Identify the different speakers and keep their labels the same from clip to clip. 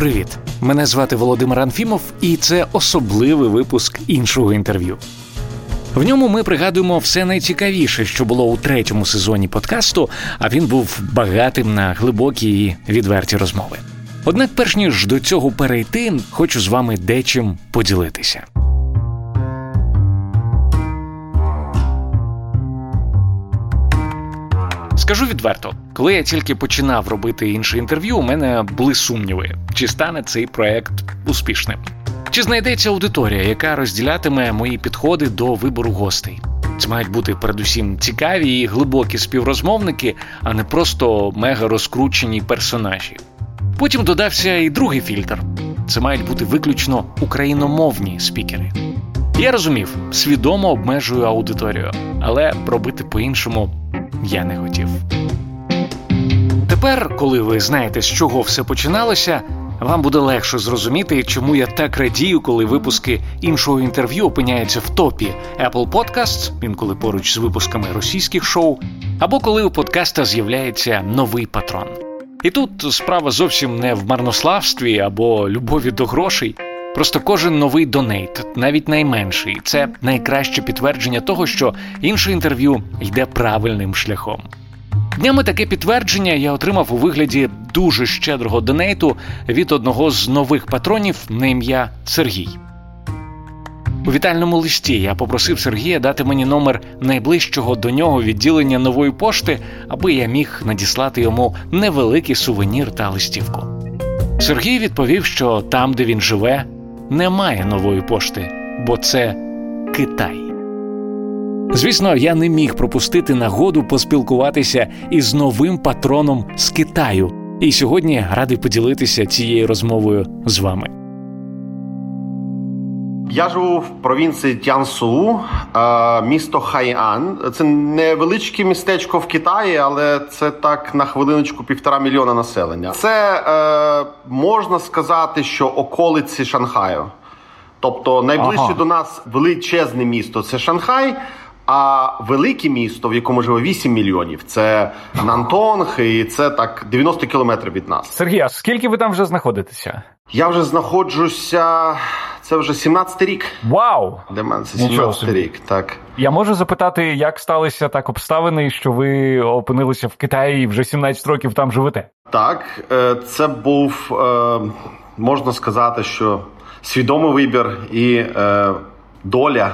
Speaker 1: Привіт! Мене звати Володимир Анфімов, і це особливий випуск іншого інтерв'ю. В ньому ми пригадуємо все найцікавіше, що було у третьому сезоні подкасту, а він був багатим на глибокі і відверті розмови. Однак, перш ніж до цього перейти, хочу з вами дечим поділитися. Скажу відверто, коли я тільки починав робити інше інтерв'ю, у мене були сумніви, чи стане цей проект успішним. Чи знайдеться аудиторія, яка розділятиме мої підходи до вибору гостей? Це мають бути передусім цікаві і глибокі співрозмовники, а не просто мега розкручені персонажі. Потім додався і другий фільтр: це мають бути виключно україномовні спікери. Я розумів, свідомо обмежую аудиторію, але робити по-іншому я не хотів. Тепер, коли ви знаєте, з чого все починалося, вам буде легше зрозуміти, чому я так радію, коли випуски іншого інтерв'ю опиняються в топі Apple Podcasts, інколи поруч з випусками російських шоу, або коли у подкаста з'являється новий патрон. І тут справа зовсім не в марнославстві або любові до грошей. Просто кожен новий донейт, навіть найменший, це найкраще підтвердження того, що інше інтерв'ю йде правильним шляхом. Днями таке підтвердження я отримав у вигляді дуже щедрого донейту від одного з нових патронів на ім'я Сергій. У вітальному листі я попросив Сергія дати мені номер найближчого до нього відділення нової пошти, аби я міг надіслати йому невеликий сувенір та листівку. Сергій відповів, що там, де він живе, немає нової пошти, бо це Китай. Звісно, я не міг пропустити нагоду поспілкуватися із новим патроном з Китаю, і сьогодні радий поділитися цією розмовою з вами.
Speaker 2: Я живу в провінції Тянсу, е, місто Хайан. Це невеличке містечко в Китаї, але це так на хвилиночку півтора мільйона населення. Це е, можна сказати, що околиці Шанхаю. Тобто найближче ага. до нас величезне місто це Шанхай. А велике місто, в якому живе 8 мільйонів, це Нантонг, і це так 90 кілометрів від нас.
Speaker 1: Сергій, а скільки ви там вже знаходитеся?
Speaker 2: Я вже знаходжуся. Це вже 17-й рік.
Speaker 1: Вау!
Speaker 2: Для мене це 17-й рік. Так
Speaker 1: я можу запитати, як сталися так обставини, що ви опинилися в Китаї і вже 17 років там живете?
Speaker 2: Так, е, це був е, можна сказати, що свідомий вибір і е, доля.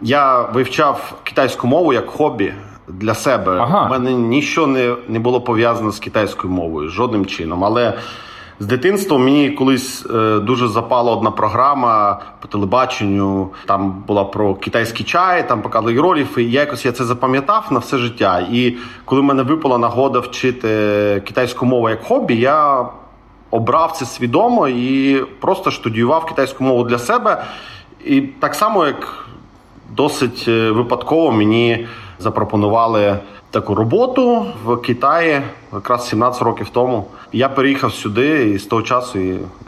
Speaker 2: Я вивчав китайську мову як хобі для себе. Ага. У мене нічого не не було пов'язано з китайською мовою, жодним чином. Але з дитинства мені колись е, дуже запала одна програма по телебаченню. Там була про китайський чай, там показали ролів. І якось я це запам'ятав на все життя. І коли в мене випала нагода вчити китайську мову як хобі, я обрав це свідомо і просто студіював китайську мову для себе. І так само, як досить е, випадково мені запропонували таку роботу в Китаї якраз 17 років тому. Я переїхав сюди і з того часу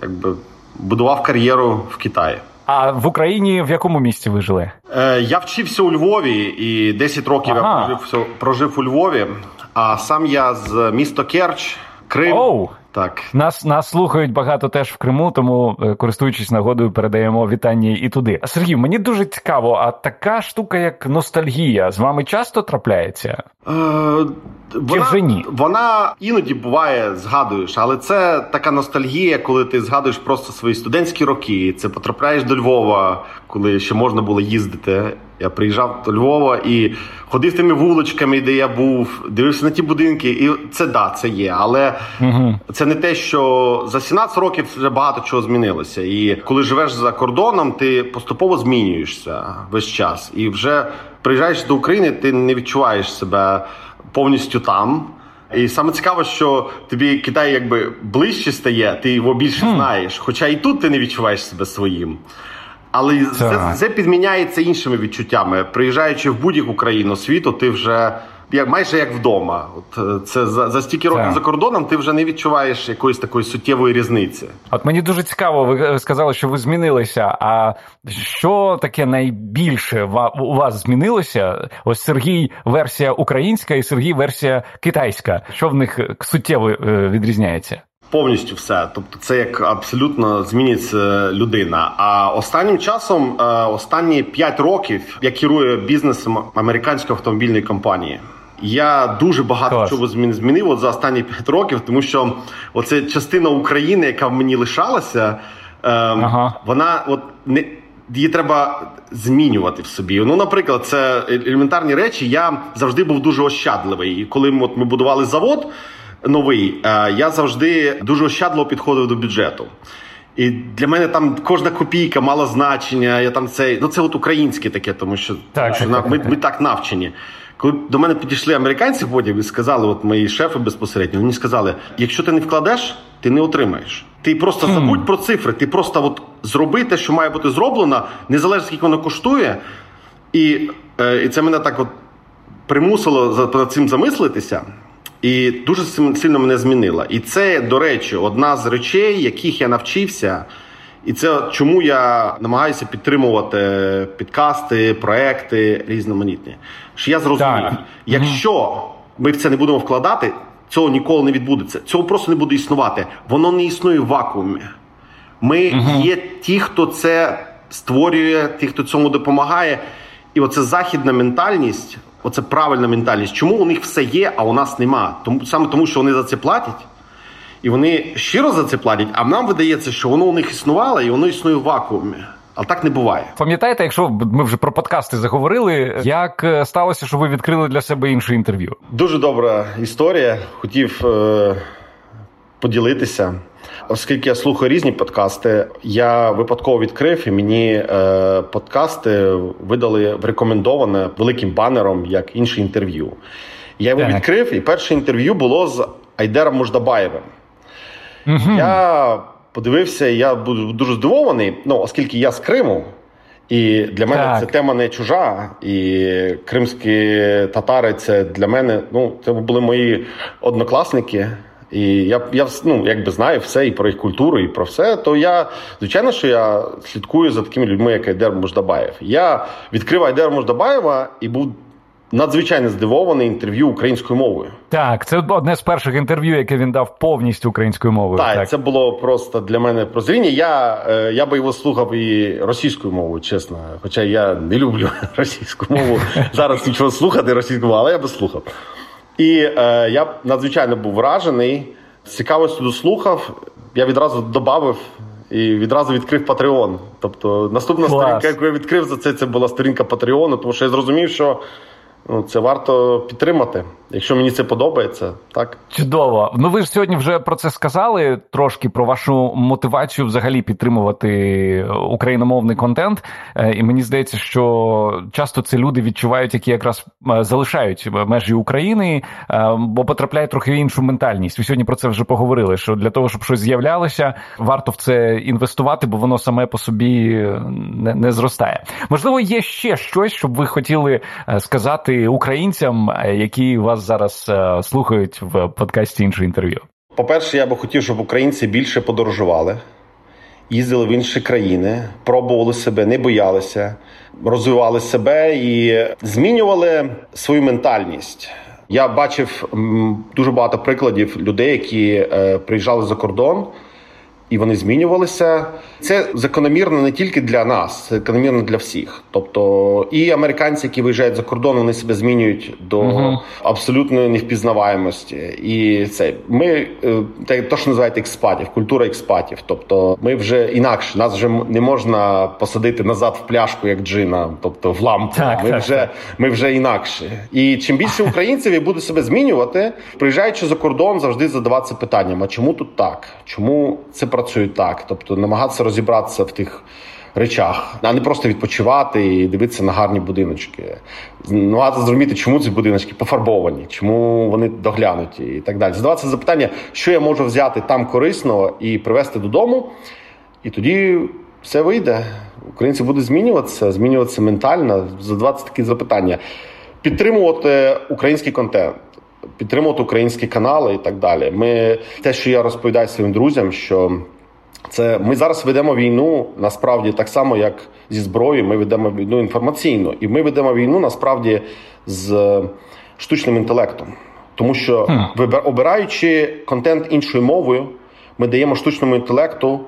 Speaker 2: якби будував кар'єру в Китаї.
Speaker 1: А в Україні в якому місті ви жили?
Speaker 2: Е, Я вчився у Львові і 10 років ага. я прожив прожив у Львові. А сам я з міста Керч, Крим.
Speaker 1: Оу. Так, нас нас слухають багато теж в Криму, тому е, користуючись нагодою, передаємо вітання і туди. Сергій, мені дуже цікаво, а така штука, як ностальгія, з вами часто трапляється? Е,
Speaker 2: вона, вже ні? Вона іноді буває, згадуєш, але це така ностальгія, коли ти згадуєш просто свої студентські роки. Це потрапляєш до Львова, коли ще можна було їздити. Я приїжджав до Львова і ходив тими вуличками, де я був, дивився на ті будинки, і це да, це є. Але угу. це не те, що за 17 років вже багато чого змінилося. І коли живеш за кордоном, ти поступово змінюєшся весь час. І вже приїжджаєш до України, ти не відчуваєш себе повністю там. І саме цікаво, що тобі Китай якби ближче стає, ти його більше знаєш. Хоча і тут ти не відчуваєш себе своїм. Але це, це підміняється іншими відчуттями. Приїжджаючи в будь-яку країну світу, ти вже як майже як вдома. От е, це за за стільки років так. за кордоном. Ти вже не відчуваєш якоїсь такої суттєвої різниці.
Speaker 1: От мені дуже цікаво, ви сказали, що ви змінилися. А що таке найбільше у вас змінилося? Ось Сергій версія українська і Сергій версія китайська. Що в них суттєво е, відрізняється?
Speaker 2: Повністю все. Тобто, це як абсолютно змінюється людина. А останнім часом, е, останні 5 років, я керую бізнесом американської автомобільної компанії. Я дуже багато Клас. чого змінив от за останні 5 років, тому що оце частина України, яка в мені лишалася, ем, ага. вона от не. Її треба змінювати в собі. Ну, наприклад, це елементарні речі. Я завжди був дуже ощадливий. І коли ми, от, ми будували завод, новий, е, я завжди дуже ощадливо підходив до бюджету. І для мене там кожна копійка мала значення. Я там це ну це от українське таке, тому що, так, що так, ми, так. ми так навчені. Коли до мене підійшли американці потім і сказали, от мої шефи безпосередньо, вони сказали: якщо ти не вкладеш, ти не отримаєш. Ти просто hmm. забудь про цифри. Ти просто от зроби те, що має бути зроблено, незалежно скільки воно коштує. І е, і це мене так от примусило за цим замислитися. І дуже сильно мене змінило. І це, до речі, одна з речей, яких я навчився. І це чому я намагаюся підтримувати підкасти, проекти різноманітні. Що я зрозумів, так. якщо ми в це не будемо вкладати, цього ніколи не відбудеться. Цього просто не буде існувати. Воно не існує в вакуумі. Ми угу. є ті, хто це створює, ті, хто цьому допомагає. І оце західна ментальність, оце правильна ментальність. Чому у них все є, а у нас нема? Тому саме тому, що вони за це платять, і вони щиро за це платять. А нам видається, що воно у них існувало, і воно існує в вакуумі. Але так не буває.
Speaker 1: Пам'ятаєте, якщо ми вже про подкасти заговорили, як е, сталося, що ви відкрили для себе інше інтерв'ю?
Speaker 2: Дуже добра історія. Хотів е- поділитися. Оскільки я слухаю різні подкасти, я випадково відкрив і мені е, подкасти видали в рекомендоване великим банером як інше інтерв'ю. Я його так. відкрив, і перше інтерв'ю було з Айдером Муждабаєвим. Угу. Я подивився, і я буду дуже здивований, ну, оскільки я з Криму. І для мене так. це тема не чужа, і кримські татари це для мене. Ну, це були мої однокласники. І я я ну, якби знаю все і про їх культуру, і про все. То я, звичайно, що я слідкую за такими людьми, як Айдер Мождабаєв. Я відкрив Айдера Мождабаєва і був надзвичайно здивований інтерв'ю українською мовою.
Speaker 1: Так, це одне з перших інтерв'ю, яке він дав повністю українською мовою.
Speaker 2: Так, так. це було просто для мене прозріння. Я е, я би його слухав і російською мовою, чесно. Хоча я не люблю російську мову. Зараз нічого слухати російською мовою, але я би слухав. І е, я надзвичайно був вражений. З цікавістю дослухав. Я відразу додав і відразу відкрив Patreon. Тобто наступна Клас. сторінка, яку я відкрив за це, це була сторінка Патреону, тому що я зрозумів, що ну, це варто підтримати. Якщо мені це подобається, так
Speaker 1: чудово. Ну ви ж сьогодні вже про це сказали трошки про вашу мотивацію взагалі підтримувати україномовний контент. Е, і мені здається, що часто це люди відчувають, які якраз е, залишають межі України, е, бо потрапляють трохи в іншу ментальність. Ви сьогодні про це вже поговорили. Що для того, щоб щось з'являлося, варто в це інвестувати, бо воно саме по собі не, не зростає. Можливо, є ще щось, щоб ви хотіли сказати українцям, які вас зараз е, слухають в подкасті інше інтерв'ю?
Speaker 2: По-перше, я би хотів, щоб українці більше подорожували, їздили в інші країни, пробували себе, не боялися, розвивали себе і змінювали свою ментальність. Я бачив дуже багато прикладів людей, які е, приїжджали за кордон і вони змінювалися. Це закономірно не тільки для нас, це закономірно для всіх. Тобто і американці, які виїжджають за кордон, вони себе змінюють до угу. абсолютної невпізнаваємості. І це ми те, то, що називають експатів, культура експатів. Тобто, ми вже інакше нас вже не можна посадити назад в пляшку, як джина, тобто в лампу. Так, ми так, вже так. ми вже інакше. І чим більше українців буде себе змінювати, приїжджаючи за кордон, завжди задаватися питанням: а чому тут так? Чому це працює так? Тобто намагатися розібратися в тих речах, а не просто відпочивати і дивитися на гарні будиночки. Намагатися зрозуміти, чому ці будиночки пофарбовані, чому вони доглянуті і так далі. Задаватися запитання, що я можу взяти там корисного і привезти додому, і тоді все вийде. Українці будуть змінюватися, змінюватися ментально, задаватися такі запитання, підтримувати український контент. Підтримувати українські канали і так далі. Ми те, що я розповідаю своїм друзям, що це ми зараз ведемо війну насправді так само, як зі зброєю. Ми ведемо війну інформаційно, і ми ведемо війну насправді з штучним інтелектом, тому що обираючи контент іншою мовою, ми даємо штучному інтелекту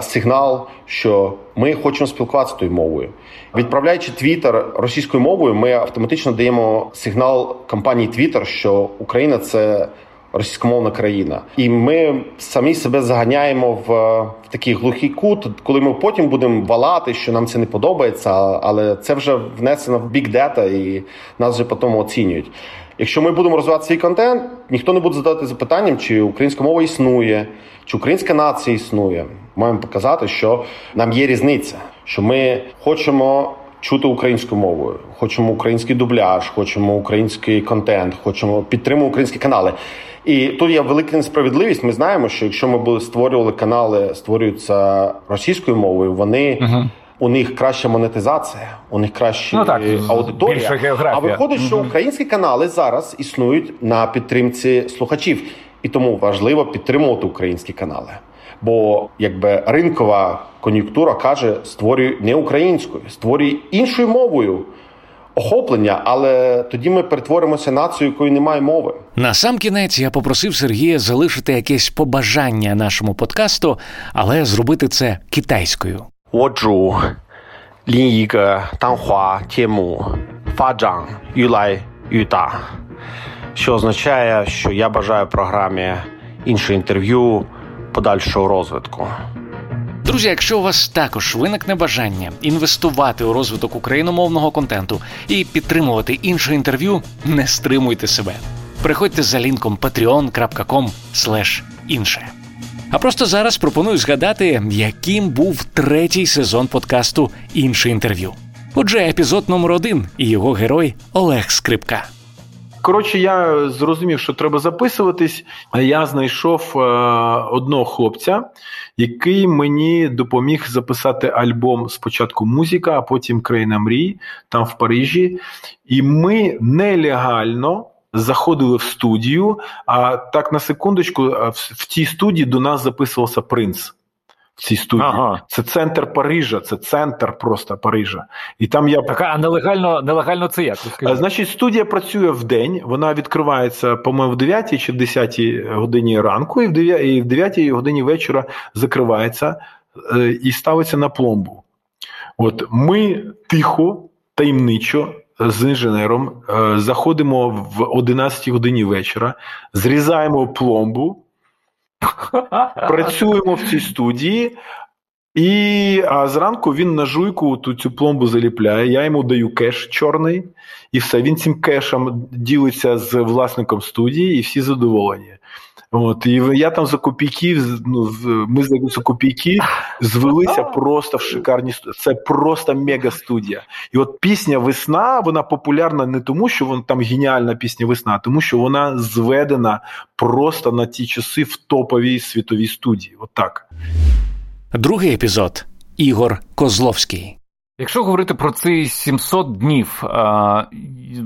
Speaker 2: сигнал, що ми хочемо спілкуватися тою мовою. Відправляючи твіттер російською мовою, ми автоматично даємо сигнал компанії Twitter, що Україна це російськомовна країна, і ми самі себе заганяємо в, в такий глухий кут, коли ми потім будемо валати, що нам це не подобається, але це вже внесено в бік дата, і нас вже потім оцінюють. Якщо ми будемо розвивати свій контент, ніхто не буде задавати запитанням, чи українська мова існує, чи українська нація існує. Маємо показати, що нам є різниця, що ми хочемо чути українською мовою, хочемо український дубляж, хочемо український контент, хочемо підтримувати українські канали. І тут є велика несправедливість. Ми знаємо, що якщо ми були створювали канали, створюються російською мовою, вони. uh У них краща монетизація, у них краща ну, аудиторія. А виходить, що українські канали зараз існують на підтримці слухачів, і тому важливо підтримувати українські канали. Бо якби ринкова кон'юнктура каже: створюй не українською, створюй іншою мовою охоплення, але тоді ми перетворимося націю, якої немає мови.
Speaker 1: На сам кінець я попросив Сергія залишити якесь побажання нашому подкасту, але зробити це китайською.
Speaker 2: Оджу лінійка танхуа тему фаджан юлай юта, що означає, що я бажаю програмі інше інтерв'ю подальшого розвитку.
Speaker 1: Друзі, якщо у вас також виникне бажання інвестувати у розвиток україномовного контенту і підтримувати інше інтерв'ю, не стримуйте себе. Приходьте за лінком patreon.com інше. А просто зараз пропоную згадати, яким був третій сезон подкасту Інше інтерв'ю. Отже, епізод номер один і його герой Олег Скрипка.
Speaker 3: Коротше, я зрозумів, що треба записуватись. Я знайшов е, одного хлопця, який мені допоміг записати альбом спочатку музика, а потім країна мрій там в Парижі. І ми нелегально. Заходили в студію, а так на секундочку, в тій студії до нас записувався принц в цій студії. Ага. Це центр Парижа, це центр просто Парижа. І там я
Speaker 1: Так, а нелегально нелегально це як?
Speaker 3: Значить, студія працює в день, вона відкривається, по-моєму, в 9 чи в 10 годині ранку, і в 9, і в 9 годині вечора закривається е, і ставиться на пломбу. От ми тихо, таємничо. З інженером е, заходимо в 11 годині вечора, зрізаємо пломбу, Працюємо в цій студії, і а зранку він на жуйку ту цю пломбу заліпляє. Я йому даю кеш чорний, і все. Він цим кешем ділиться з власником студії, і всі задоволені. От, І я там за копійки, ну, ми за копійки звелися просто в шикарні студії. Це просто мега-студія. І от пісня Весна вона популярна не тому, що вона там геніальна пісня Весна, а тому що вона зведена просто на ті часи в топовій світовій студії. От так.
Speaker 1: Другий епізод Ігор Козловський. Якщо говорити про ці 700 днів,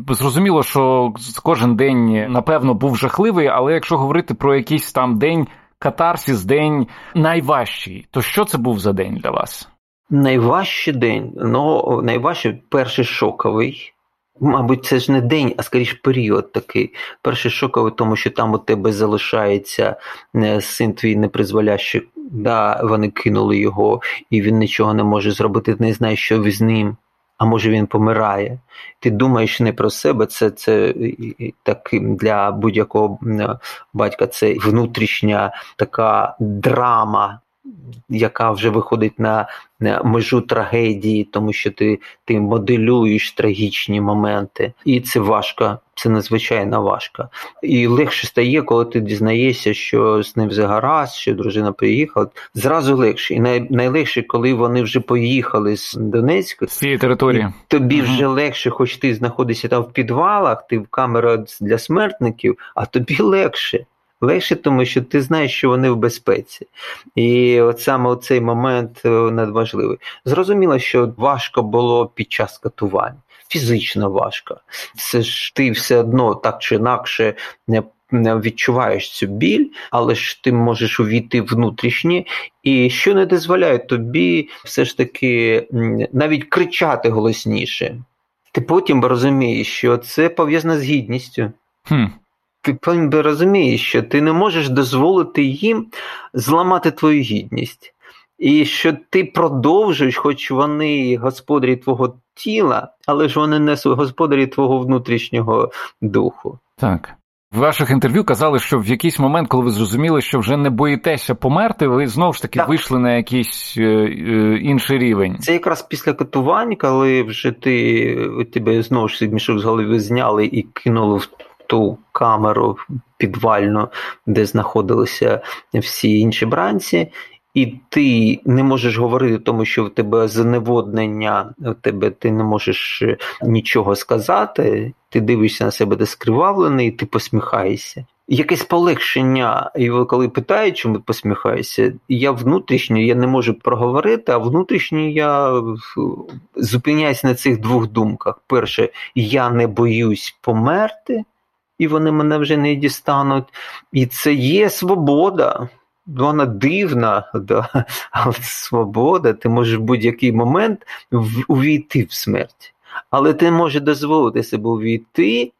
Speaker 1: зрозуміло, що кожен день напевно був жахливий, але якщо говорити про якийсь там день катарсіс, день найважчий, то що це був за день для вас?
Speaker 4: Найважчий день, ну найважчий перший шоковий. Мабуть, це ж не день, а скоріш період такий. Перший шоковий, тому що там у тебе залишається е, син твій непризволящий да, вони кинули його, і він нічого не може зробити, не знає, що з ним. А може він помирає. Ти думаєш не про себе, це це так для будь-якого батька це внутрішня така драма, яка вже виходить на межу трагедії, тому що ти ти моделюєш трагічні моменти, і це важко, це надзвичайно важко. І легше стає, коли ти дізнаєшся, що з ним все гаразд, що дружина приїхала. Зразу легше. І най, найлегше, коли вони вже поїхали з Донецька
Speaker 1: з цієї території.
Speaker 4: Тобі вже легше, хоч ти знаходишся там в підвалах, ти в камера для смертників, а тобі легше. Легше, тому що ти знаєш, що вони в безпеці. І от саме цей момент е, надважливий. Зрозуміло, що важко було під час катувань, фізично важко. Це ж ти все одно так чи інакше не. Відчуваєш цю біль, але ж ти можеш увійти внутрішнє, і що не дозволяє тобі все ж таки навіть кричати голосніше. Ти потім розумієш, що це пов'язано з гідністю.
Speaker 1: Хм.
Speaker 4: Ти розумієш, що ти не можеш дозволити їм зламати твою гідність. І що ти продовжуєш, хоч вони господарі твого тіла, але ж вони не господарі твого внутрішнього духу.
Speaker 1: Так. В ваших інтерв'ю казали, що в якийсь момент, коли ви зрозуміли, що вже не боїтеся померти, ви знову ж таки так. вийшли на якийсь е, е, інший рівень.
Speaker 4: Це якраз після катувань, коли вже ти тебе знову ж мішок з голови зняли і кинули в ту камеру підвальну, де знаходилися всі інші бранці. І ти не можеш говорити, тому що в тебе зневоднення, в тебе ти не можеш е, нічого сказати, ти дивишся на себе де скривавлений, ти посміхаєшся. Якесь полегшення, і коли питають, чому посміхаєшся, я внутрішньо я не можу проговорити, а внутрішньо я зупиняюся на цих двох думках. Перше, я не боюсь померти, і вони мене вже не дістануть. І це є свобода. Вона дивна, да, але свобода, ти можеш в будь-який момент увійти в смерть. Але ти можеш дозволити себе увійти.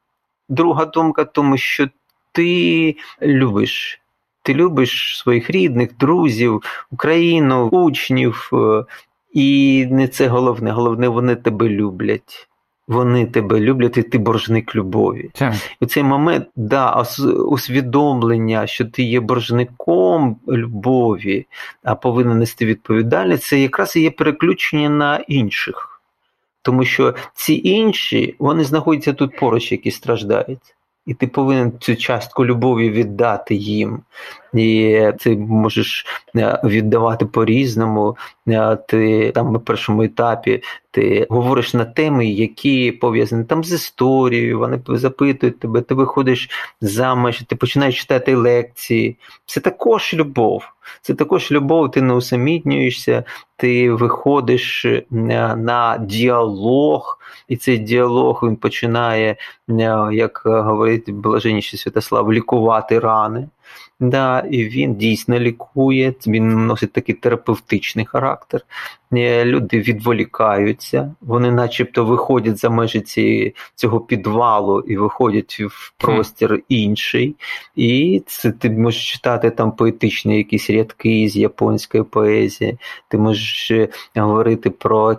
Speaker 4: Друга думка, тому що ти любиш. Ти любиш своїх рідних, друзів, Україну, учнів, е, і не це головне. Головне, вони тебе люблять вони тебе люблять, і ти боржник любові. Так. І цей момент да, усвідомлення, що ти є боржником любові, а повинен нести відповідальність, це якраз і є переключення на інших. Тому що ці інші вони знаходяться тут поруч, які страждають. І ти повинен цю частку любові віддати їм. І ти можеш е, віддавати по-різному. Е, ти там на першому етапі ти говориш на теми, які пов'язані там з історією, вони запитують тебе, ти виходиш заміж, ти починаєш читати лекції. Це також любов. Це також любов, ти не усамітнюєшся, ти виходиш е, на діалог, і цей діалог він починає, як говорить блаженніший Святослав, лікувати рани. Да, І він дійсно лікує, він носить такий терапевтичний характер. Е, люди відволікаються, вони начебто виходять за межі цієї, цього підвалу і виходять в простір інший. І це ти можеш читати там поетичні якісь рядки з японської поезії, ти можеш е, говорити про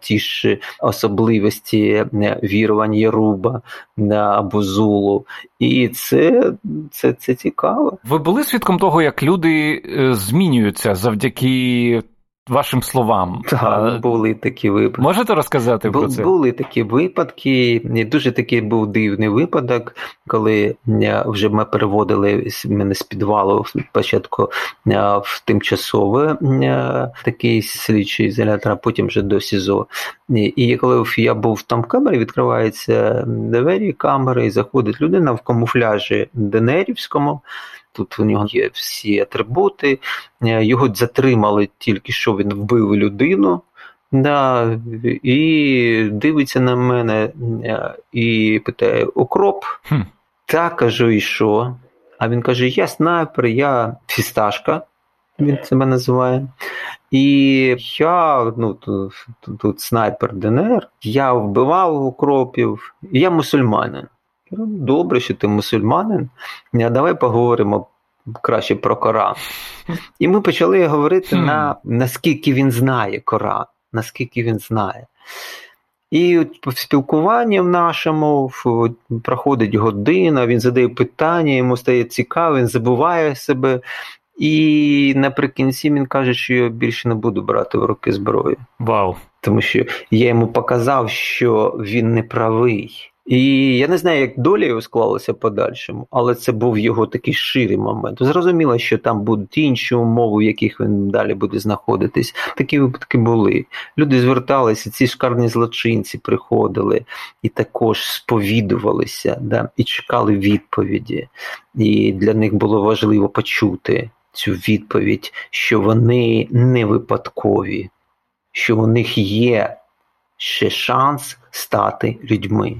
Speaker 4: ті ж особливості е, вірувань Єруба або Зулу. І це, це, це цікаво.
Speaker 1: Ви були свідком того, як люди е, змінюються завдяки вашим словам.
Speaker 4: Так, були такі випадки.
Speaker 1: Можете розказати Бу, про це?
Speaker 4: Були такі випадки. Дуже такий був дивний випадок, коли е, вже ми переводили мене з підвалу спочатку е, в тимчасове е, такий слідчий ізолятор, а потім вже до СІЗО. І коли я був там в камері, відкриваються двері камери, і заходить людина в камуфляжі Денерівському. Тут у нього є всі атрибути, е, його затримали тільки що він вбив людину. Да, І дивиться на мене е, і питає: Окроп? Хм. Так кажу, і що? А він каже: Я снайпер, я фісташка, він себе називає. І я ну, тут, тут снайпер ДНР, я вбивав укропів, я мусульманин. Добре, що ти мусульманин. А давай поговоримо краще про Коран. І ми почали говорити на наскільки він знає Коран, наскільки він знає. І в спілкуванні в нашому проходить година, він задає питання, йому стає цікаво, він забуває себе. І наприкінці він каже, що я більше не буду брати в руки зброю.
Speaker 1: Вау.
Speaker 4: Тому що я йому показав, що він не правий. І я не знаю, як доля його склалася подальшому, але це був його такий ширий момент. Зрозуміло, що там будуть інші умови, в яких він далі буде знаходитись. Такі випадки були. Люди зверталися, ці шкарні злочинці приходили і також сповідувалися, да, і чекали відповіді. І для них було важливо почути цю відповідь, що вони не випадкові, що у них є ще шанс стати людьми.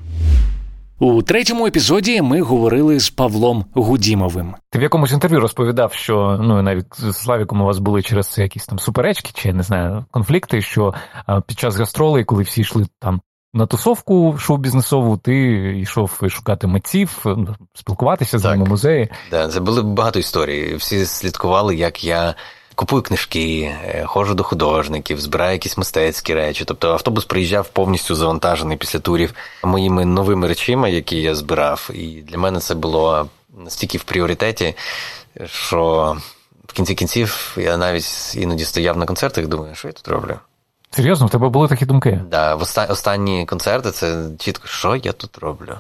Speaker 1: У третьому епізоді ми говорили з Павлом Гудімовим. Ти в якомусь інтерв'ю розповідав, що ну навіть з Славіком у вас були через це якісь там суперечки, чи не знаю конфлікти. Що під час гастролей, коли всі йшли там
Speaker 5: на тусовку шоу-бізнесову, ти йшов шукати митців, спілкуватися з ними музеї.
Speaker 6: Да, це були багато історій. Всі слідкували, як я. Купую книжки, е, ходжу до художників, збираю якісь мистецькі речі. Тобто автобус приїжджав повністю завантажений після турів моїми новими речима, які я збирав. І для мене це було настільки в пріоритеті, що в кінці кінців я навіть іноді стояв на концертах і думаю, що я тут роблю.
Speaker 5: Серйозно, в тебе були такі думки?
Speaker 6: Да, в останні концерти це чітко, що я тут роблю.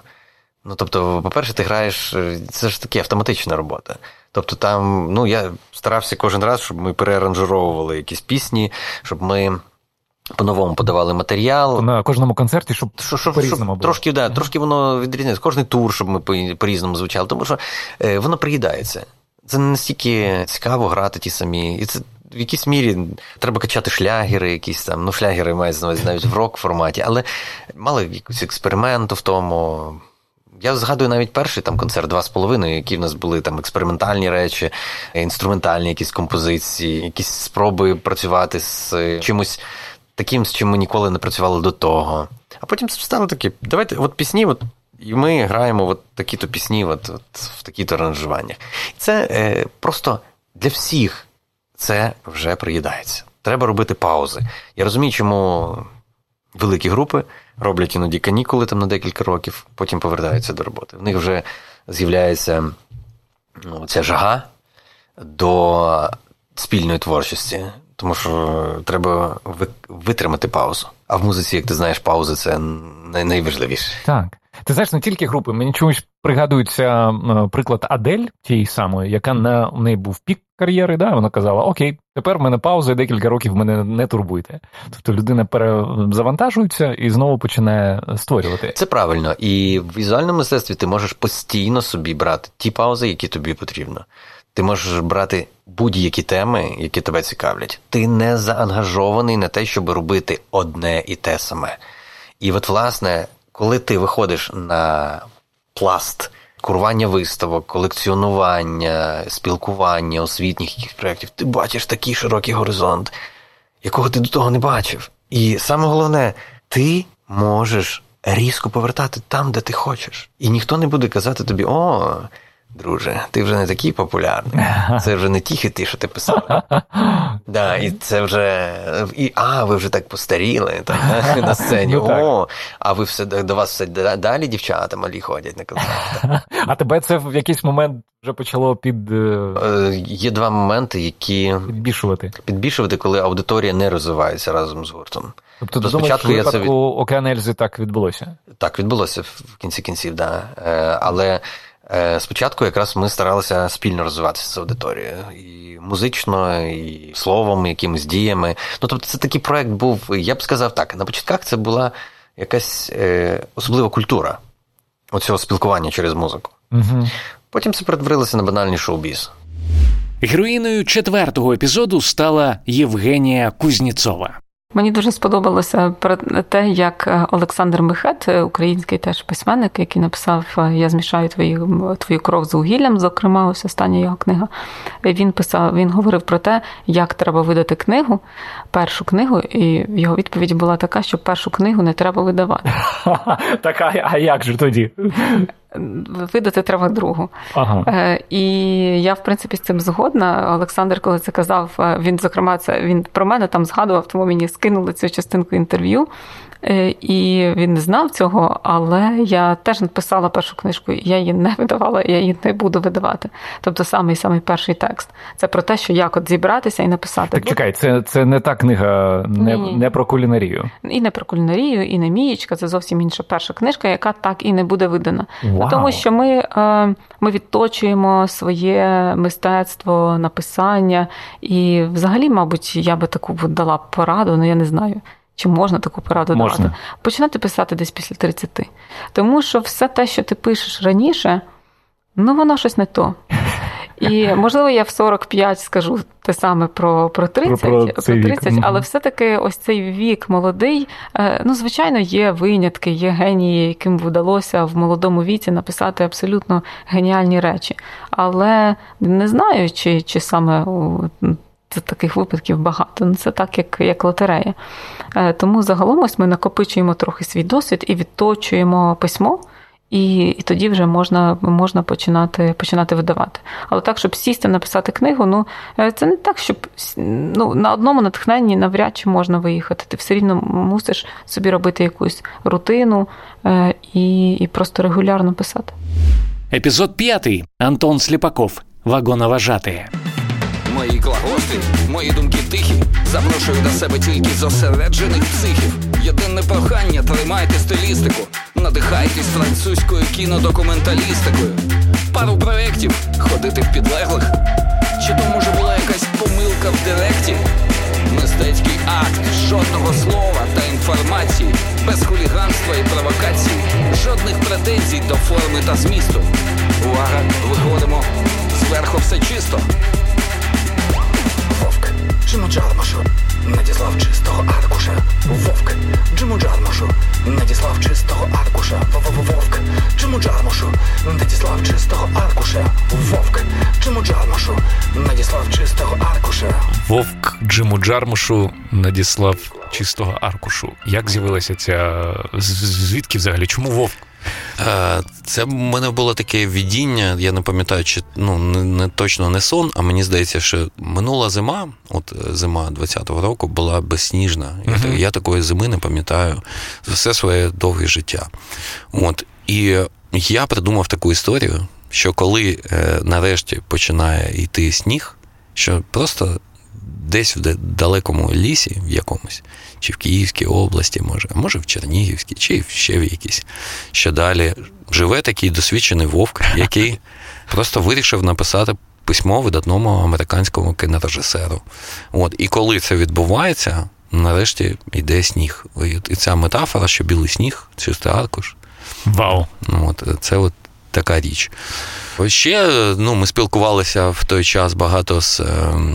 Speaker 6: Ну, тобто, по-перше, ти граєш, це ж таки автоматична робота. Тобто, там, ну, я старався кожен раз, щоб ми переаранжировували якісь пісні, щоб ми. По-новому подавали матеріал.
Speaker 5: На кожному концерті, щоб щоб, щоб, по-різному було.
Speaker 6: Трошки да, трошки воно відрізняється. Кожний тур, щоб ми по-різному звучали, тому що е, воно приїдається. Це не настільки цікаво грати ті самі. І це в якійсь мірі треба качати шлягери, якісь там, ну, шлягери мають навіть в рок форматі, але мали якусь експерименту в тому. Я згадую навіть перший там концерт два з половиною, які в нас були там експериментальні речі, інструментальні якісь композиції, якісь спроби працювати з чимось таким, з чим ми ніколи не працювали до того. А потім стало таке, давайте, от пісні, от, і ми граємо от такі-то пісні, от, от в такі-то аранжуваннях. Це е, просто для всіх це вже приїдається. Треба робити паузи. Я розумію, чому великі групи роблять іноді канікули там на декілька років, потім повертаються до роботи. В них вже з'являється ну, ця жага до спільної творчості, тому що треба витримати паузу. А в музиці, як ти знаєш, пауза це найважливіше.
Speaker 5: Так. Ти знаєш, не тільки групи, мені чомусь пригадується е, приклад Адель, тієї самої, яка на в неї був пік кар'єри, да, вона казала: Окей, тепер в мене пауза, і декілька років мене не турбуйте. Тобто людина перезавантажується і знову починає створювати.
Speaker 6: Це правильно, і в візуальному мистецтві ти можеш постійно собі брати ті паузи, які тобі потрібно. Ти можеш брати будь-які теми, які тебе цікавлять. Ти не заангажований на те, щоб робити одне і те саме. І от, власне, коли ти виходиш на пласт курування виставок, колекціонування, спілкування, освітніх якихось проєктів, ти бачиш такий широкий горизонт, якого ти до того не бачив. І саме головне, ти можеш різко повертати там, де ти хочеш. І ніхто не буде казати тобі, о, Друже, ти вже не такий популярний. Це вже не ті хити, що ти писав. Да, І це вже. І, А, ви вже так постаріли так, на сцені. Ну, О, а ви все до вас все далі дівчата малі ходять на концерти.
Speaker 5: А тебе це в якийсь момент вже почало під. Е,
Speaker 6: е, є два моменти, які.
Speaker 5: Підбішувати.
Speaker 6: Підбішувати, коли аудиторія не розвивається разом з гуртом.
Speaker 5: Тобто, що в випадку від... Океан Ельзи так відбулося?
Speaker 6: Так, відбулося в кінці кінців, так. Да. Е, але. Е, спочатку якраз ми старалися спільно розвиватися з аудиторією і музично, і словом, якимись діями. Ну тобто, це такий проект був, я б сказав так, на початках це була якась е, особлива культура оцього спілкування через музику. Угу. Потім це перетворилося на банальний шоу-біз.
Speaker 5: Героїною четвертого епізоду стала Євгенія Кузніцова.
Speaker 7: Мені дуже сподобалося про те, як е, Олександр Михет, е, український теж письменник, який написав е, Я змішаю твою твою кров з вугіллям, зокрема, ось остання його книга. Він писав, він говорив про те, як треба видати книгу, першу книгу, і його відповідь була така, що першу книгу не треба видавати.
Speaker 5: Так, а як же тоді?
Speaker 7: Видати треба другу. Ага. Е, і я, в принципі, з цим згодна. Олександр, коли це казав, е, він, зокрема, це він про мене там згадував, тому мені скинули цю частинку інтерв'ю. Е, і він не знав цього, але я теж написала першу книжку, я її не видавала, я її не буду видавати. Тобто самий самий перший текст. Це про те, що як от зібратися і написати.
Speaker 5: Так чекай, це це не та книга, не не про кулінарію.
Speaker 7: І не про кулінарію, і не мієчка. Це зовсім інша перша книжка, яка так і не буде видана. Вау. Тому що ми, е, ми відточуємо своє мистецтво, написання. І взагалі, мабуть, я би таку дала пораду, але я не знаю. Чи можна таку пораду можна. давати? Починати писати десь після 30. Тому що все те, що ти пишеш раніше, ну воно щось не то. І можливо, я в 45 скажу те саме про про 30, про, про, про 30, але все-таки ось цей вік молодий. Е, ну, звичайно, є винятки, є генії, яким вдалося в молодому віці написати абсолютно геніальні речі. Але не знаю, чи, чи саме таких випадків багато. Ну, Це так, як як лотерея. Е, тому загалом ось ми накопичуємо трохи свій досвід і відточуємо письмо. І і тоді вже можна можна починати починати видавати. Але так, щоб сісти, написати книгу, ну е, це не так, щоб ну, на одному натхненні навряд чи можна виїхати. Ти все рівно мусиш собі робити якусь рутину е, і, і просто регулярно писати.
Speaker 5: Епізод п'ятий. Антон Сліпаков. Вагоноважатий.
Speaker 8: Мої клаготи, мої думки тихі. Запрошую до себе тільки зосереджених психів. Єдине прохання, тримайте стилістику, надихайтесь французькою кінодокументалістикою. Пару проєктів ходити в підлеглих. Чи то може була якась помилка в директі? Мистецький акт, жодного слова та інформації, без хуліганства і провокацій, жодних претензій до форми та змісту. Увага, виходимо зверху все чисто. Джиму Джармашу надіслав чистого аркуша. Вовк, Джиму Джармашу надіслав чистого аркуша. Вовк, Джиму Джармашу надіслав чистого аркуша. Вовк, Джиму Джармашу надіслав чистого аркуша.
Speaker 5: Вовк Джиму Джармушу надіслав чистого аркушу. Як з'явилася ця звідки взагалі? Чому вовк?
Speaker 9: Е, це в мене було таке видіння, я не пам'ятаю, чи ну не, не точно не сон, а мені здається, що минула зима, от е, зима 20-го року, була безсніжна. Uh-huh. Я, я такої зими не пам'ятаю за все своє довге життя. От і я придумав таку історію, що коли е, нарешті починає йти сніг, що просто десь в далекому лісі, в якомусь, чи в Київській області, може, а може в Чернігівській, чи ще в якійсь, ще далі, живе такий досвідчений вовк, який просто вирішив написати письмо видатному американському кінорежисеру. От, І коли це відбувається, нарешті йде сніг. І ця метафора, що білий сніг, чистий аркуш.
Speaker 5: Вау.
Speaker 9: От, Це от така річ. Ще ну, ми спілкувалися в той час багато з е,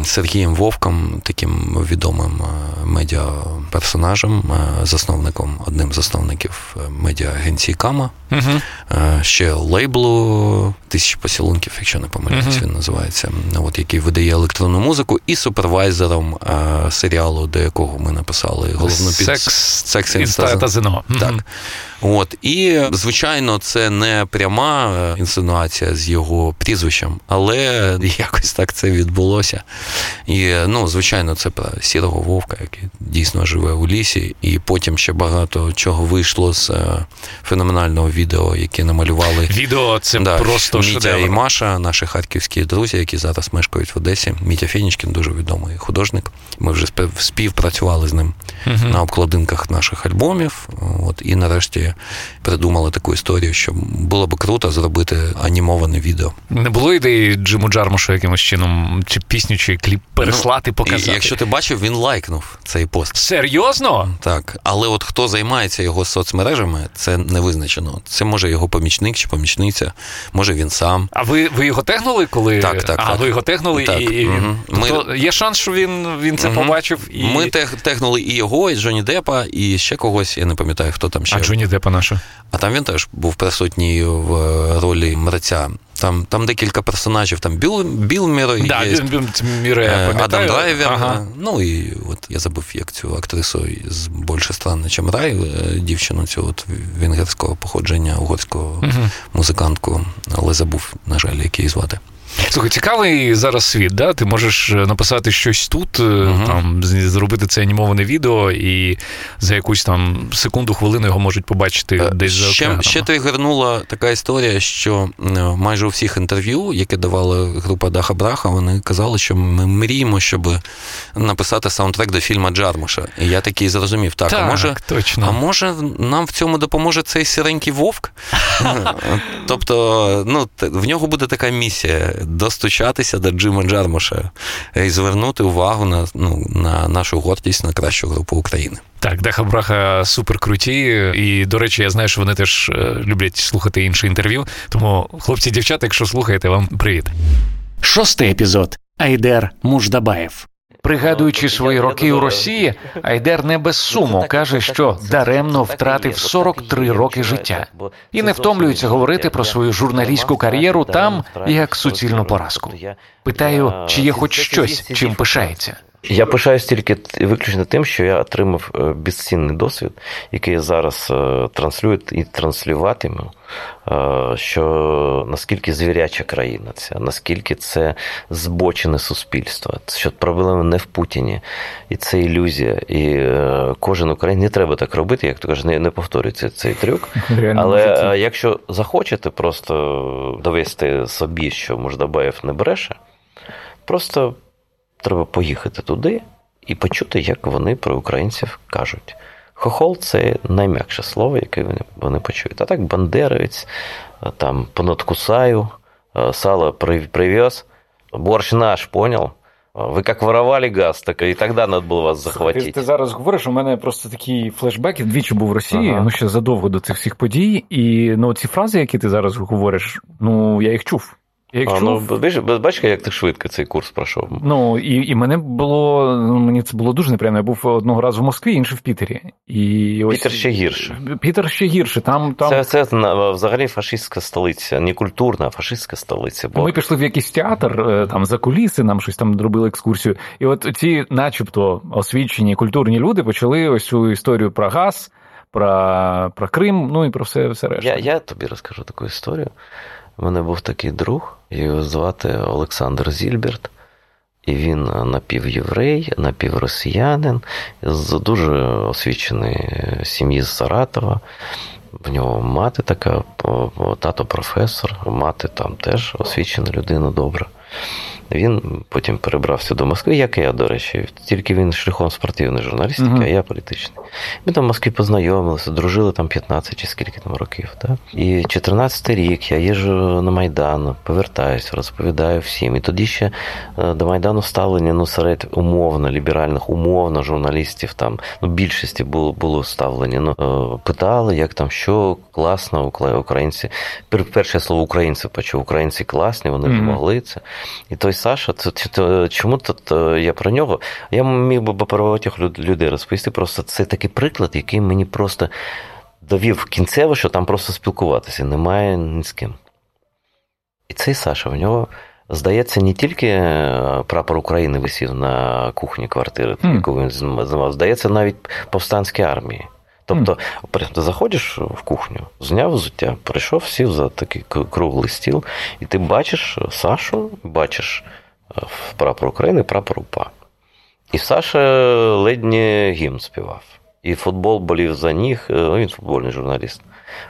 Speaker 9: Сергієм Вовком, таким відомим е, медіаперсонажем, е, засновником, одним з засновників медіа-агенції Кама. uh Ще лейблу тисячі поцілунків, якщо не помиляюсь, uh він називається, от, який видає електронну музику, і супервайзером серіалу, до якого ми написали головну
Speaker 5: під Секс та ЗНО.
Speaker 9: Так. От, І, звичайно, це не пряма інсинуація з його прізвищем, але якось так це відбулося. І, ну, звичайно, це про сірого вовка, який дійсно живе у лісі, і потім ще багато чого вийшло з е, феноменального відео, яке намалювали
Speaker 5: відео. Це да, просто
Speaker 9: Мітя
Speaker 5: шедевр.
Speaker 9: і Маша, наші харківські друзі, які зараз мешкають в Одесі. Мітя Фінічкін дуже відомий художник. Ми вже співпрацювали з ним uh на обкладинках наших альбомів. От і нарешті придумали таку історію, що було б круто зробити анімоване відео.
Speaker 5: Не було ідеї Джиму Джармушу якимось чином, чи пісню, чи кліп переслати, ну, показати.
Speaker 9: Якщо ти бачив, він лайкнув цей пост.
Speaker 5: Серйозно?
Speaker 9: Так. Але от хто займається його соцмережами, це не визначено. Це може його помічник чи помічниця, може він сам.
Speaker 5: А ви ви його тегнули, коли.
Speaker 9: Так, так.
Speaker 5: А,
Speaker 9: так.
Speaker 5: ви його тегнули так. і. Угу. Тобто є шанс, що він він це угу. побачив. і...
Speaker 9: Ми тег, тегнули і його, і Джоні Депа, і ще когось, я не пам'ятаю, хто там ще.
Speaker 5: А Джоні Депа наша.
Speaker 9: А там він теж був присутній в ролі мреця. Там там декілька персонажів, там Біл Біл Міро,
Speaker 5: да,
Speaker 9: є,
Speaker 5: Міро, я
Speaker 9: Адам Драйвер. Ага. Ну і от я забув, як цю актрису з більше странно, чим рай, е, дівчину цю от венгерського походження, угорського угу. музикантку, але забув, на жаль, як її звати.
Speaker 5: Слухай, цікавий зараз світ, да? Ти можеш е, написати щось тут, uh там зробити це анімоване відео, і за якусь там секунду, хвилину його можуть побачити uh, десь за океаном.
Speaker 9: Ще тригернула така історія, що майже у всіх інтерв'ю, яке давала група Даха Браха, вони казали, що ми мріємо, щоб написати саундтрек до фільму Джармуша. І я такий зрозумів, так, так а може
Speaker 5: точно.
Speaker 9: а може нам в цьому допоможе цей сіренький вовк? Тобто, ну, в нього буде така місія достучатися до Джима Джармуша і звернути увагу на ну, на нашу гордість на кращу групу України.
Speaker 5: Так, Даха Браха супер круті. І, до речі, я знаю, що вони теж е, люблять слухати інше інтерв'ю. Тому, хлопці, дівчата, якщо слухаєте, вам привіт. Шостий епізод. Айдер Муждабаєв.
Speaker 1: Пригадуючи свої роки у Росії, Айдер не без суму каже, що даремно втратив 43 роки життя і не втомлюється говорити про свою журналістську кар'єру там як суцільну поразку. Питаю, чи є хоч щось, чим пишається.
Speaker 10: Я пишаюсь тільки виключно тим, що я отримав е, безцінний досвід, який я зараз е, транслюю і транслюватиму, е, що наскільки звіряча країна ця, наскільки це збочене суспільство, що проблема не в Путіні, і це ілюзія. І кожен українець не треба так робити, як то каже, не, не повторюється цей трюк. Реально Але якщо захочете просто довести собі, що Мождабаєв не бреше, просто. Треба поїхати туди і почути, як вони про українців кажуть. Хохол це найм'якше слово, яке вони вони почують. А так бандеровець, там понадкусаю, сало привез, борщ наш, понял? Ви як воровали газ, так і тоді треба було вас захватити.
Speaker 5: Ти, ти зараз говориш, у мене просто такі флешбеки, двічі був в Росії, ага. ну ще задовго до цих всіх подій. І ну, ці фрази, які ти зараз говориш, ну я їх чув.
Speaker 10: Якщо... А, ну, бачиш, бачиш, як ти швидко цей курс пройшов.
Speaker 5: Ну, і і мене було, ну, мені це було дуже неприємно. Я був одного разу в Москві, інший в Пітері. І
Speaker 10: ось... Пітер ще гірше.
Speaker 5: Пітер ще гірше. Там, там...
Speaker 10: Це це взагалі фашистська столиця, не культурна, а фашистська столиця.
Speaker 5: Бо... Ми пішли в якийсь театр, е, там за куліси, нам щось там робили екскурсію. І от ці, начебто, освічені культурні люди почали ось цю історію про газ, про про Крим, ну і про все все решта.
Speaker 10: Я, Я тобі розкажу таку історію. У мене був такий друг, його звати Олександр Зільберт, і він напівєврей, напівросіянин, з дуже освіченої сім'ї з Саратова. В нього мати така, тато професор, мати там теж освічена людина добра. Він потім перебрався до Москви, як і я, до речі, тільки він шляхом спортивної журналістики, uh-huh. а я політичний. Ми там в Москві познайомилися, дружили там 15 чи скільки там років. Так? І 14 рік я їжджу на Майдан, повертаюся, розповідаю всім. І тоді ще е, до Майдану ставлення ну, серед умовно, ліберальних, умовно журналістів, там ну, більшості було було ставлення. Ну, е, Питали, як там, що класно, українці. Перше слово українці почув, українці класні, вони uh-huh. могли це. І той Саша, чому тут я про нього? Я міг би про багатьох людей розповісти. Просто це такий приклад, який мені просто довів кінцево, що там просто спілкуватися немає ні з ким. І цей Саша в нього. Здається, не тільки е, прапор України висів на кухні квартири, mm. яку він знімав, здається, навіть повстанській армії. Тобто, mm. ти заходиш в кухню, зняв взуття, прийшов, сів за такий круглий стіл, і ти бачиш Сашу, бачиш е, прапор України, прапор УПА. І Саша ледь не гімн співав. І футбол болів за ніг, е, ну, він футбольний журналіст.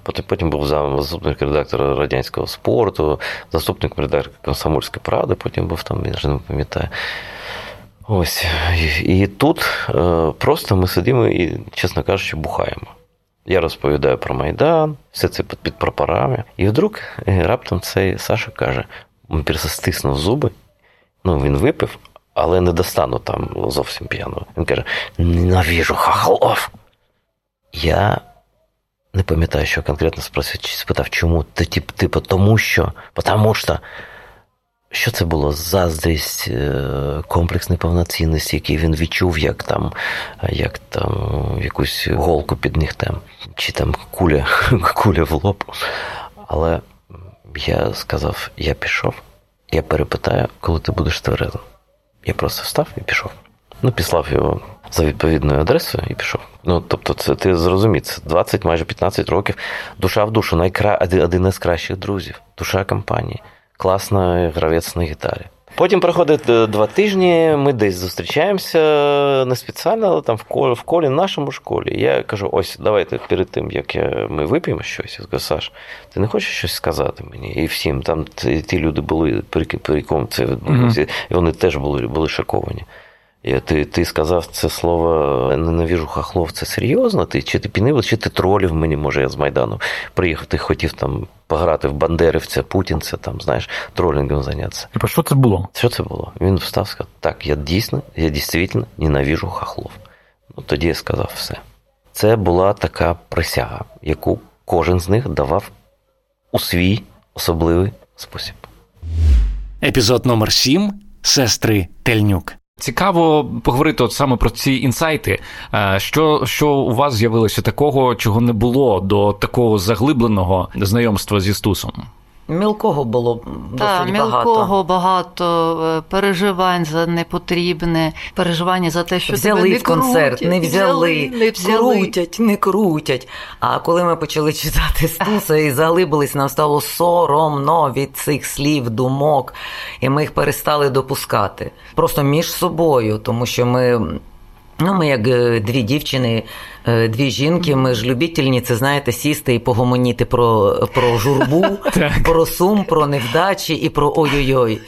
Speaker 10: Потім потім був заступник редактора радянського спорту, заступник редактора Комсомольської правди, потім був там, він вже не пам'ятає. Ось. І тут е, просто ми сидимо і, чесно кажучи, бухаємо. Я розповідаю про Майдан, все це під прапорами. І вдруг е, раптом цей Саша каже: він стиснув зуби. Ну, він випив, але не достану там зовсім п'яного. Він каже: ненавіжу хахлов. Я не пам'ятаю, що конкретно спросив, спитав, чому? Типу, тому що, тому що що це було? Заздрість, е, комплекс неповноцінності, який він відчув, як там як там якусь голку під нігтем, чи там куля, куля в лоб. Але я сказав: я пішов, я перепитаю, коли ти будеш тверезим. Я просто встав і пішов. Ну, післав його за відповідною адресою і пішов. Ну, тобто, це ти зрозумій, це 20, майже 15 років. Душа в душу, найкра... один із кращих друзів, душа компанії класно гравець на гітарі. Потім проходить е, два тижні, ми десь зустрічаємося не спеціально, але там в колі, в колі, нашому школі. Я кажу: ось, давайте перед тим, як я, ми вип'ємо щось, я скажу, Саш, ти не хочеш щось сказати мені? І всім там ті люди були, при якому це відбулося, mm-hmm. і вони теж були були шоковані. І ти ти сказав це слово ненавіжу хахлов, це серйозно? Ти Чи ти пінив, чи ти тролів мені, може, я з Майдану приїхав, ти хотів там пограти в Бандерівця, Путінця, там, знаєш, тролінгом зайнятися.
Speaker 5: Типа, що це було?
Speaker 10: Що це було? Він встав і сказав, так, я дійсно, я дійсно ненавіжу хахлов. Ну, Тоді я сказав все. Це була така присяга, яку кожен з них давав у свій особливий спосіб.
Speaker 1: Епізод номер 7 Сестри Тельнюк. Цікаво поговорити от саме про ці інсайти. Е, що що у вас з'явилося такого, чого не було до такого заглибленого знайомства зі Стусом?
Speaker 11: Мілкого було досить так,
Speaker 12: мілкого багато е, переживань за непотрібне, переживання за те, що
Speaker 11: взяли
Speaker 12: тебе не
Speaker 11: в концерт,
Speaker 12: крутять,
Speaker 11: не взяли,
Speaker 12: не взяли,
Speaker 11: крутять, не крутять. А коли ми почали читати Стуса і заглибились, нам стало соромно від цих слів, думок, і ми їх перестали допускати просто між собою, тому що ми. Ну, ми як е, дві дівчини Е, дві жінки, ми ж любітельні, це знаєте, сісти і погомоніти про про журбу, про сум, про невдачі і про ой-ой-ой.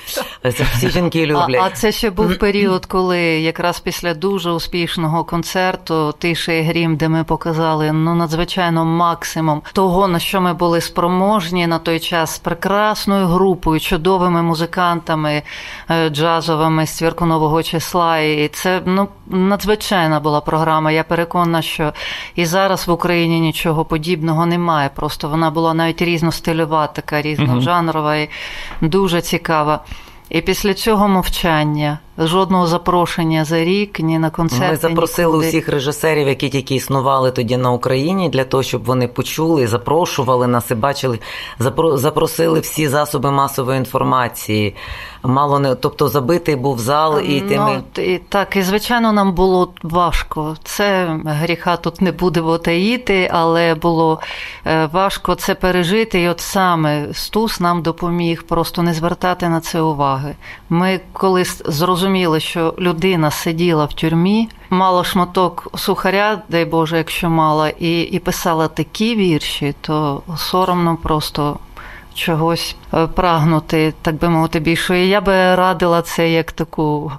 Speaker 11: Це всі жінки люблять.
Speaker 12: А, а це ще був період, коли якраз після дуже успішного концерту Тиша і Грім, де ми показали ну надзвичайно максимум того, на що ми були спроможні на той час з прекрасною групою, чудовими музикантами е, джазовими з цвірку нового числа. І це ну надзвичайна була програма. Я переконана, що і зараз в Україні нічого подібного немає. Просто вона була навіть різностильова, така різножанрова і дуже цікава. І після цього мовчання жодного запрошення за рік, ні на концерти.
Speaker 11: Ми запросили
Speaker 12: нікуди.
Speaker 11: усіх режисерів, які тільки існували тоді на Україні, для того, щоб вони почули, запрошували нас і бачили, запросили всі засоби масової інформації. Мало не тобто забитий був зал і
Speaker 12: ну,
Speaker 11: тими.
Speaker 12: І, так, і звичайно, нам було важко. Це гріха тут не будемо таїти, але було е, важко це пережити. І от саме Стус нам допоміг просто не звертати на це уваги. Ми коли зрозуміли зрозуміли, що людина сиділа в тюрмі, мала шматок сухаря, дай Боже, якщо мала, і, і писала такі вірші, то соромно просто. Чогось е, прагнути, так би мовити, більше. І я би радила це як таку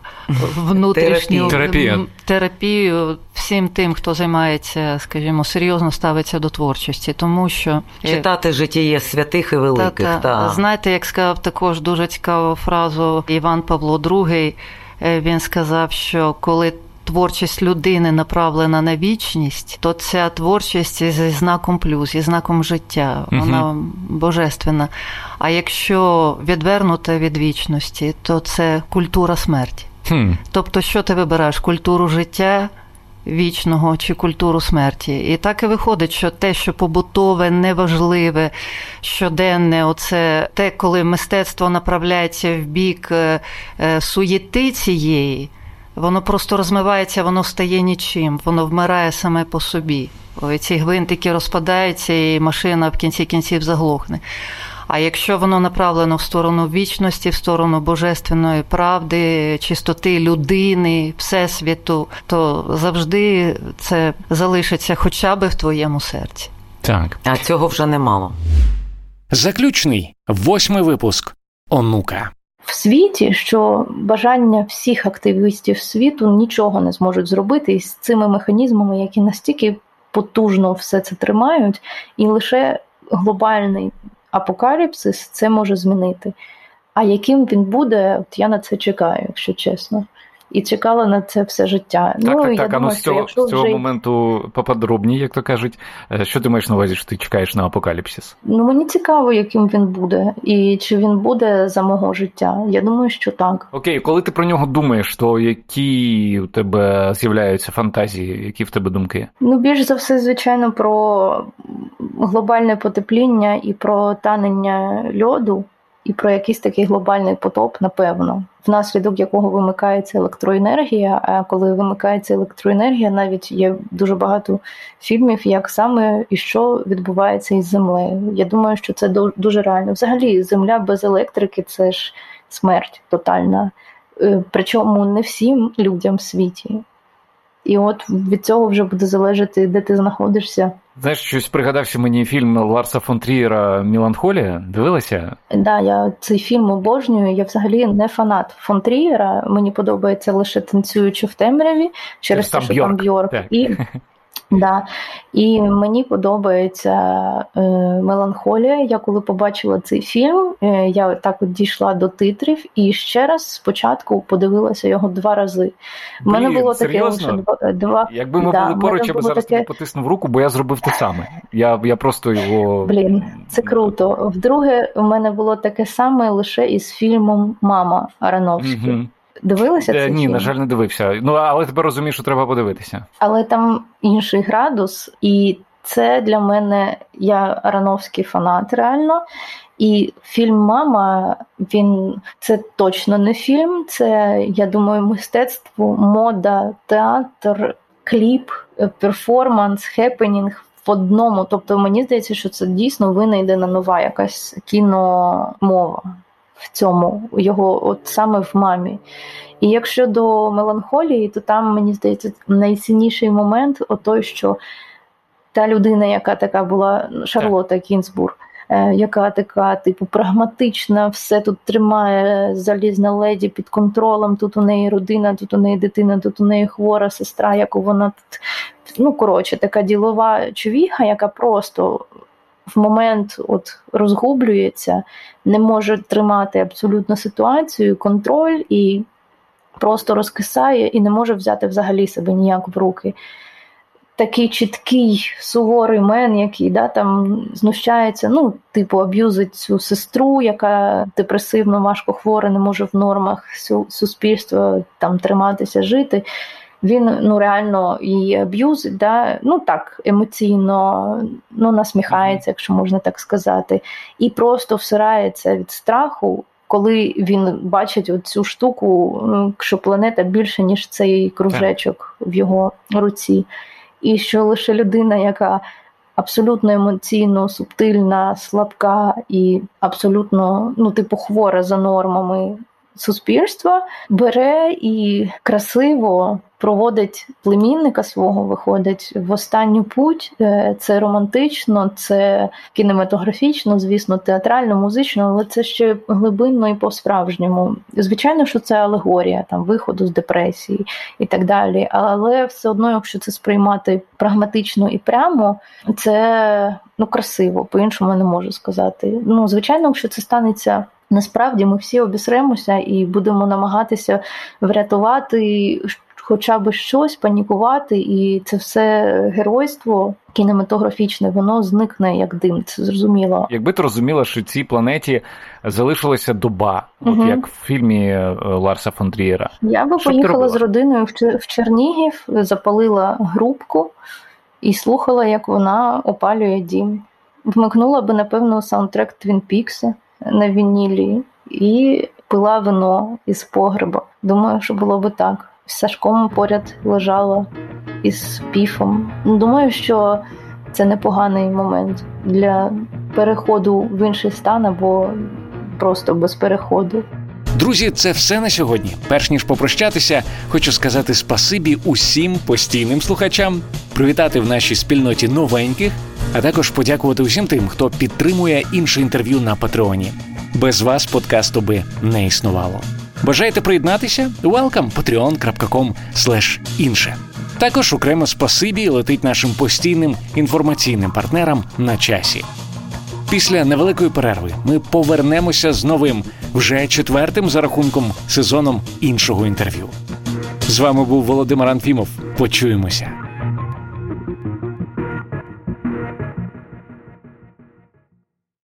Speaker 12: внутрішню
Speaker 1: терапію.
Speaker 12: терапію всім тим, хто займається, скажімо, серйозно ставиться до творчості, тому що
Speaker 11: читати життєє святих і великих. Та, та.
Speaker 12: Знаєте, як сказав також дуже цікаву фразу Іван Павло II, Е, він сказав, що коли творчість людини направлена на вічність, то ця творчість зі знаком плюс, зі знаком життя, вона угу. божественна. А якщо відвернута від вічності, то це культура смерті. Хм. Тобто, що ти вибираєш? Культуру життя вічного чи культуру смерті. І так і виходить, що те, що побутове, неважливе, щоденне, оце те, коли мистецтво направляється в бік е, е, суєти цієї, воно просто розмивається, воно стає нічим, воно вмирає саме по собі. Ці гвинтики розпадаються, і машина в кінці кінців заглохне. А якщо воно направлено в сторону вічності, в сторону божественної правди, чистоти людини, всесвіту, то завжди це залишиться хоча б в твоєму серці.
Speaker 1: Так.
Speaker 11: А цього вже немало.
Speaker 1: Заключний восьмий випуск онука.
Speaker 13: В світі, що бажання всіх активістів світу нічого не зможуть зробити із цими механізмами, які настільки потужно все це тримають, і лише глобальний апокаліпсис це може змінити. А яким він буде, от я на це чекаю, якщо чесно. І чекала на це все життя.
Speaker 5: Так, ну, так, так. А ну з цього, з цього вже... моменту поподробні, як то кажуть. Е, що ти маєш на увазі, що ти чекаєш на апокаліпсис?
Speaker 13: Ну мені цікаво, яким він буде, і чи він буде за мого життя. Я думаю, що так.
Speaker 5: Окей, коли ти про нього думаєш, то які у тебе з'являються фантазії, які в тебе думки?
Speaker 13: Ну, більш за все, звичайно, про глобальне потепління і про танення льоду і про якийсь такий глобальний потоп, напевно, внаслідок якого вимикається електроенергія. А коли вимикається електроенергія, навіть є дуже багато фільмів, як саме і що відбувається із землею. Я думаю, що це дуже реально. Взагалі, земля без електрики це ж смерть тотальна. Е, причому не всім людям в світі. І от від цього вже буде залежати, де ти знаходишся.
Speaker 5: Знаєш, щось пригадався мені фільм Ларса фон Трієра Міланхолія. Дивилася?
Speaker 13: Так, да, я цей фільм обожнюю. Я взагалі не фанат фон Трієра. Мені подобається лише танцюючи в темряві через те, що там Бьорк. І Да. І мені подобається е, меланхолія. Я коли побачила цей фільм, е, я так от дійшла до титрів і ще раз спочатку подивилася його два рази.
Speaker 5: У мене було таке лише два. Якби ми да, були поруч, я би зараз таке... тобі потиснув руку, бо я зробив те саме. Я я просто його.
Speaker 13: Блін, це круто. Вдруге, у мене було таке саме лише із фільмом Мама Ароновський. Угу. Дивилися
Speaker 5: е, Ні,
Speaker 13: фільм?
Speaker 5: на жаль, не дивився. Ну але тепер розумію, що треба подивитися.
Speaker 13: Але там інший градус, і це для мене я Арановський фанат реально. І фільм Мама він це точно не фільм. Це я думаю, мистецтво, мода, театр, кліп, перформанс, хепенінг в одному. Тобто мені здається, що це дійсно винайдена нова якась кіномова в цьому його, от саме в мамі. І якщо до меланхолії, то там мені здається найцінніший момент той, що та людина, яка така була Шарлота Кінзбург, яка така, типу, прагматична, все тут тримає залізна леді під контролем. Тут у неї родина, тут у неї дитина, тут у неї хвора сестра, яку вона тут. Ну, коротше, така ділова човіха, яка просто в момент от розгублюється, не може тримати абсолютно ситуацію, контроль і просто розкисає і не може взяти взагалі себе ніяк в руки такий чіткий суворий мен, який да, там знущається, ну, типу, аб'юзить цю сестру, яка депресивно, важко хвора, не може в нормах суспільства там триматися, жити. Він ну реально її аб'юзить, да? ну так, емоційно ну, насміхається, якщо можна так сказати, і просто всирається від страху, коли він бачить цю штуку, що планета більше, ніж цей кружечок в його руці. І що лише людина, яка абсолютно емоційно, субтильна, слабка і абсолютно, ну, типу, хвора за нормами суспільства, бере і красиво проводить племінника свого, виходить в останню путь. Е, це романтично, це кінематографічно, звісно, театрально, музично, але це ще глибинно і по-справжньому. Звичайно, що це алегорія там виходу з депресії і так далі. Але все одно, якщо це сприймати прагматично і прямо, це ну красиво, по-іншому не можу сказати. Ну, звичайно, якщо це станеться. Насправді ми всі обісремося і будемо намагатися врятувати хоча б щось, панікувати, і це все геройство кінематографічне, воно зникне як дим. Це зрозуміло.
Speaker 5: Якби ти розуміла, що цій планеті залишилася доба, угу. от як в фільмі е, Ларса фон Трієра.
Speaker 13: Я би
Speaker 5: що
Speaker 13: поїхала з родиною в Чернігів, запалила грубку і слухала, як вона опалює дім. Вмикнула би, напевно, саундтрек Твін Пікса на вінілі і пила вино із погреба. Думаю, що було би так. З Сашком поряд лежала із піфом. Думаю, що це непоганий момент для переходу в інший стан або просто без переходу.
Speaker 1: Друзі, це все на сьогодні. Перш ніж попрощатися, хочу сказати спасибі усім постійним слухачам, привітати в нашій спільноті новеньких, а також подякувати усім тим, хто підтримує інше інтерв'ю на Патреоні. Без вас подкасту би не існувало. Бажаєте приєднатися? Welcome patreon.com інше. Також окремо спасибі летить нашим постійним інформаційним партнерам на часі. Після невеликої перерви ми повернемося з новим, вже четвертим за рахунком сезоном іншого інтерв'ю. З вами був Володимир Анфімов. Почуємося.